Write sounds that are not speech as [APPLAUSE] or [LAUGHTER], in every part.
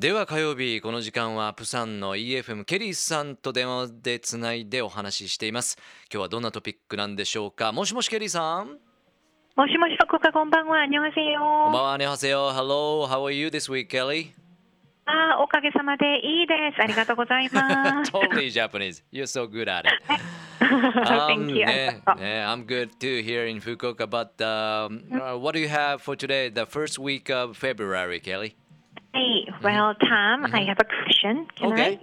では火曜日この時間はプサンの EFM ケリーさんと電話でつないでお話ししています今日はどんなトピックなんでしょうかもしもしケリーさんもしもし福岡こんばんは안녕하세요こんばんは안녕하세요 Hello how are you this week Kelly ああおかげさまでいいですありがとうございます Totally Japanese you're so good at it um, Thank you. Yeah, yeah, I'm good too here in Fukuoka. But um, what do you have for today, the first week of February, Kelly? Hey, well, Tom, I have a question. Can Okay.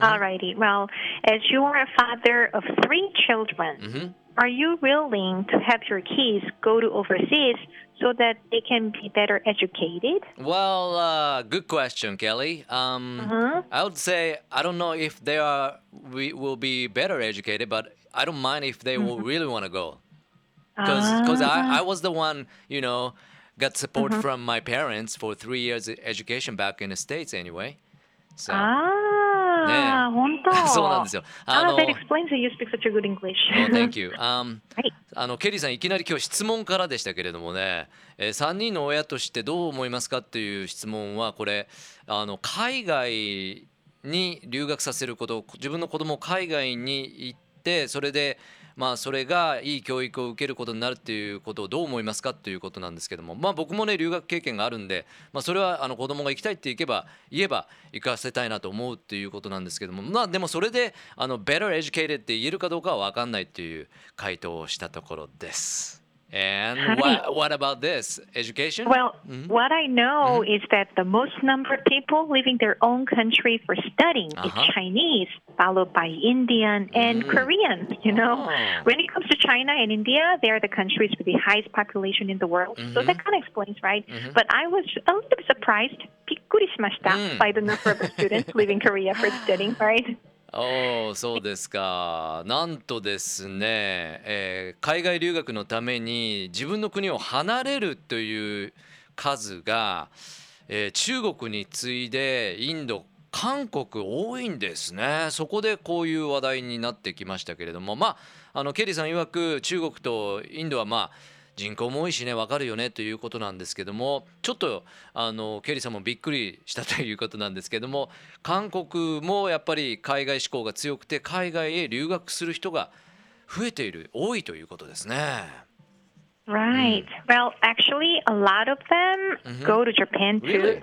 I? Alrighty. Well, as you are a father of three children, Mhm. are you willing to have your kids go to overseas so that they can be better educated? Well, uh, good question, Kelly. Um, Mhm. I would say I don't know if they are we will be better educated, but I don't mind if they will really want to go. because I, I was the one you know got support from my parents for three years education back in the states anyway so ああ、本当。そうなんですよあの Ah, that explains that you speak such a good English. oh, thank you、um, はい。あのケリーさんいきなり今日質問からでしたけれどもね、えー、3人の親としてどう思いますかっていう質問はこれあの海外に留学させること自分の子供を海外に行ってそれでまあそれがいい教育を受けることになるっていうことをどう思いますかということなんですけどもまあ僕もね留学経験があるんで、まあ、それはあの子供が行きたいって言えば言えば行かせたいなと思うっていうことなんですけどもまあでもそれであの better educated って言えるかどうかは分かんないっていう回答をしたところです。And what, what, about this education? Well, mm-hmm. what I know mm-hmm. is that the most number of people leaving their own country for studying uh-huh. is Chinese, followed by Indian and mm. Korean. You know, oh. when it comes to China and India, they are the countries with the highest population in the world. Mm-hmm. So that mm-hmm. kind of explains, right? Mm-hmm. But I was a little bit surprised, mm. by the number of [LAUGHS] students leaving Korea for studying, right? おそうですか。なんとですね、えー海外留学のために自分の国を離れるという数が、えー中国に次いでインド韓国多いんですね。そこでこういう話題になってきましたけれども。まああのケリーさん曰く中国とインドはまあ人口も多いしね分かるよねということなんですけどもちょっとあのケリーさんもびっくりしたということなんですけども韓国もやっぱり海外志向が強くて海外へ留学する人が増えている多いということですね。Right. Well, actually, a lot of them go to Japan too.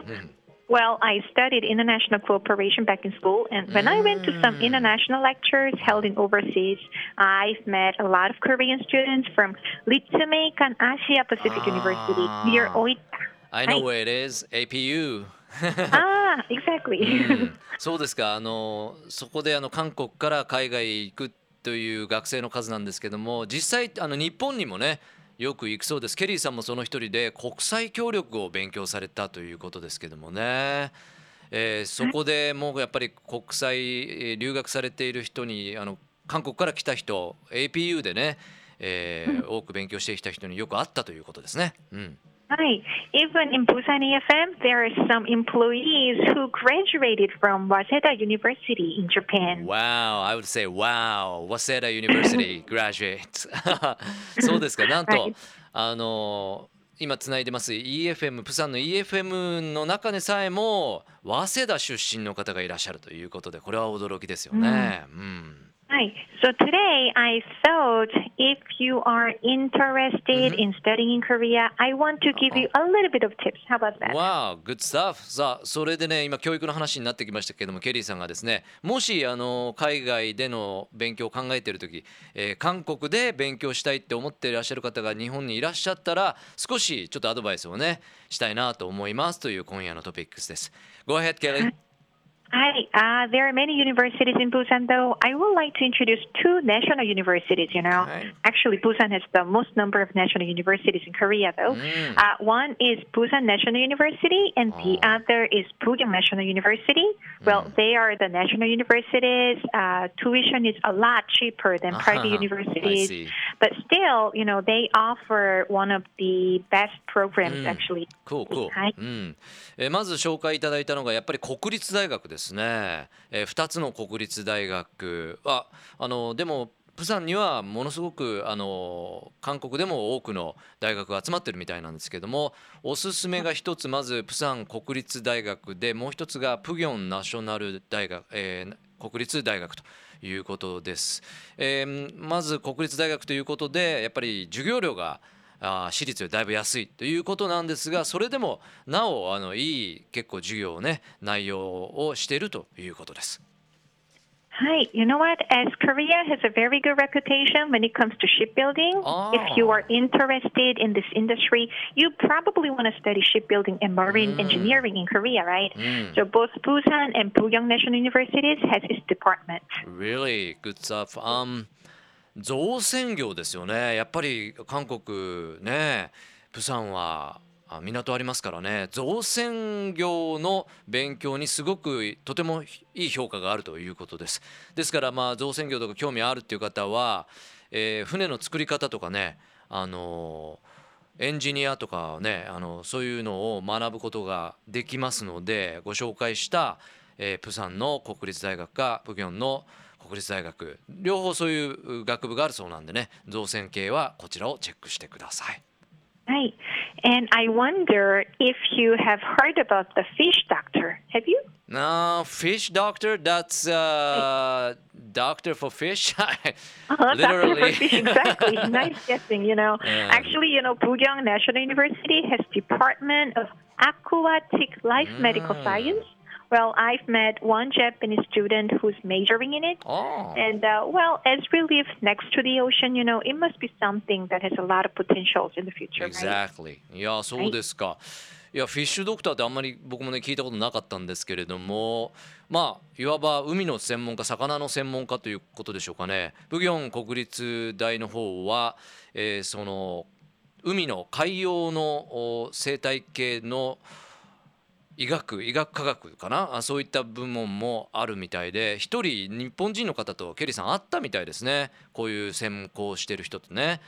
Really? うん Well, I studied international cooperation back in school, and when I went to some international lectures held in overseas, I've met a lot of Korean students from Litsumekan Asia Pacific University near Ah. Oita. I know where it is APU ah, exactly. [LAUGHS] う[LAUGHS] んそうですかあのそこであの韓国から海外へ行くという学生の数なんですけども実際あの日本にもね よく行くそうです。ケリーさんもその一人で国際協力を勉強されたということですけどもね、えーそこでもうやっぱり国際えー留学されている人にあの韓国から来た人 APU でね、えー多く勉強してきた人によく会ったということですね。うん、Right. Even in Busan EFM, there are some employees who graduated from Waseda University in Japan. Wow, I would say wow, Waseda University graduate. そうですか、なんと、はいあの今つないでます EFM、プサンの EFM の中でさえも早稲田出身の方がいらっしゃるということで、これは驚きですよね。うん。Hi. So today I thought if you are interested in studying in Korea, I want to give you a little bit of tips. How about that? Wow, good stuff. さあ、それでね、今教育の話になってきましたけども、ケリーさんがですね、もしあの海外での勉強を考えているとき、えー韓国で勉強したいって思っていらっしゃる方が日本にいらっしゃったら、少しちょっとアドバイスをね、したいなと思いますという今夜のトピックスです。Go ahead, Kelly. Hi. Uh, there are many universities in Busan, though. I would like to introduce two national universities, you know. Right. Actually, Busan has the most number of national universities in Korea, though. Mm. Uh, one is Busan National University, and the Oh. other is Bugyeong National University. Well, they are the national universities. Uh, tuition is a lot cheaper than private [LAUGHS] Uh-huh. I universities. see. But still, you know, they offer one of the best programs, Mm. actually. こうこう、はいうんえーまず紹介いただいたのがやっぱり国立大学です す。ですね、え2つの国立大学はあのでもプサンにはものすごくあの韓国でも多くの大学が集まってるみたいなんですけどもおすすめが一つまずプサン国立大学でもう一つがプギョンナショナル大学、えー、国立大学ということです、えー、まず国立大学ということでやっぱり授業料があ私立よりだいぶ安いということなんですがそれでもなおあのいい結構授業ね内容をしているということです。Hi, you know what? As Korea has a very good reputation when it comes to shipbuilding, oh. if you are interested in this industry, you probably want to study shipbuilding and marine mm. engineering in Korea, right? Mm. So both Busan and Pugyong National Universities has its department. Really good stuff. Um, 造船業ですよね。やっぱり韓国ね、プサンは港ありますからね造船業の勉強にすごくとてもいい評価があるということですですからまあ造船業とか興味あるっていう方は、えー、船の作り方とかねあのエンジニアとかねあのそういうのを学ぶことができますのでご紹介した、えー、プサンの国立大学かプギョンの国立大学両方そういう学部があるそうなんでね造船系はこちらをチェックしてください。はい。And I wonder if you have heard about the fish doctor. Have you? No, fish doctor. That's uh, doctor for fish. uh, Literally. Doctor for fish. Exactly. nice guessing. You know, yeah. actually, you know, Pugyong National University has Department of Aquatic Life mm. Medical Science. Well, I've met one Japanese student who's majoring in it. Oh. And, uh, well, as we live next to the ocean, you know, it must be something that has a lot of potentials in the future. Exactly. Right? いや、そうですか。いやフィッシュドクターってあんまり僕もね聞いたことなかったんですけれどもまあいわば海の専門家魚の専門家ということでしょうかねブギョン国立大の方は、えー、その海の海洋の生態系の医学医学科学かな？そういった部門もあるみたいで一人日本人の方とケリーさん会ったみたいですねこういう専攻してる人とね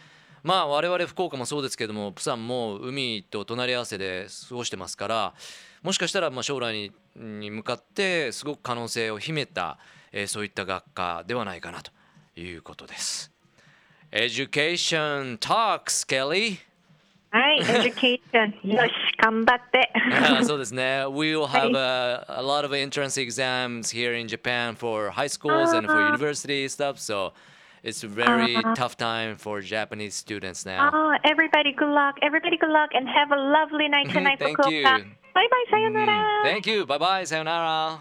まあ我々福岡もそうですけどもプサンも海と隣り合わせで過ごしてますからもしかしたらま将来にに向かってすごく可能性を秘めた、えー、そういった学科ではないかなということです。Education Talks, Kelly! はい、education [LAUGHS] よし頑張って。そうですね。We will have a, a lot of entrance exams here in Japan for high schools and for university stuff. So it's a very tough time for Japanese students now. Oh, everybody good luck. Everybody good luck and have a lovely night tonight. Thank [LAUGHS] you. Bye bye, sayonara. Thank you. Bye bye, sayonara.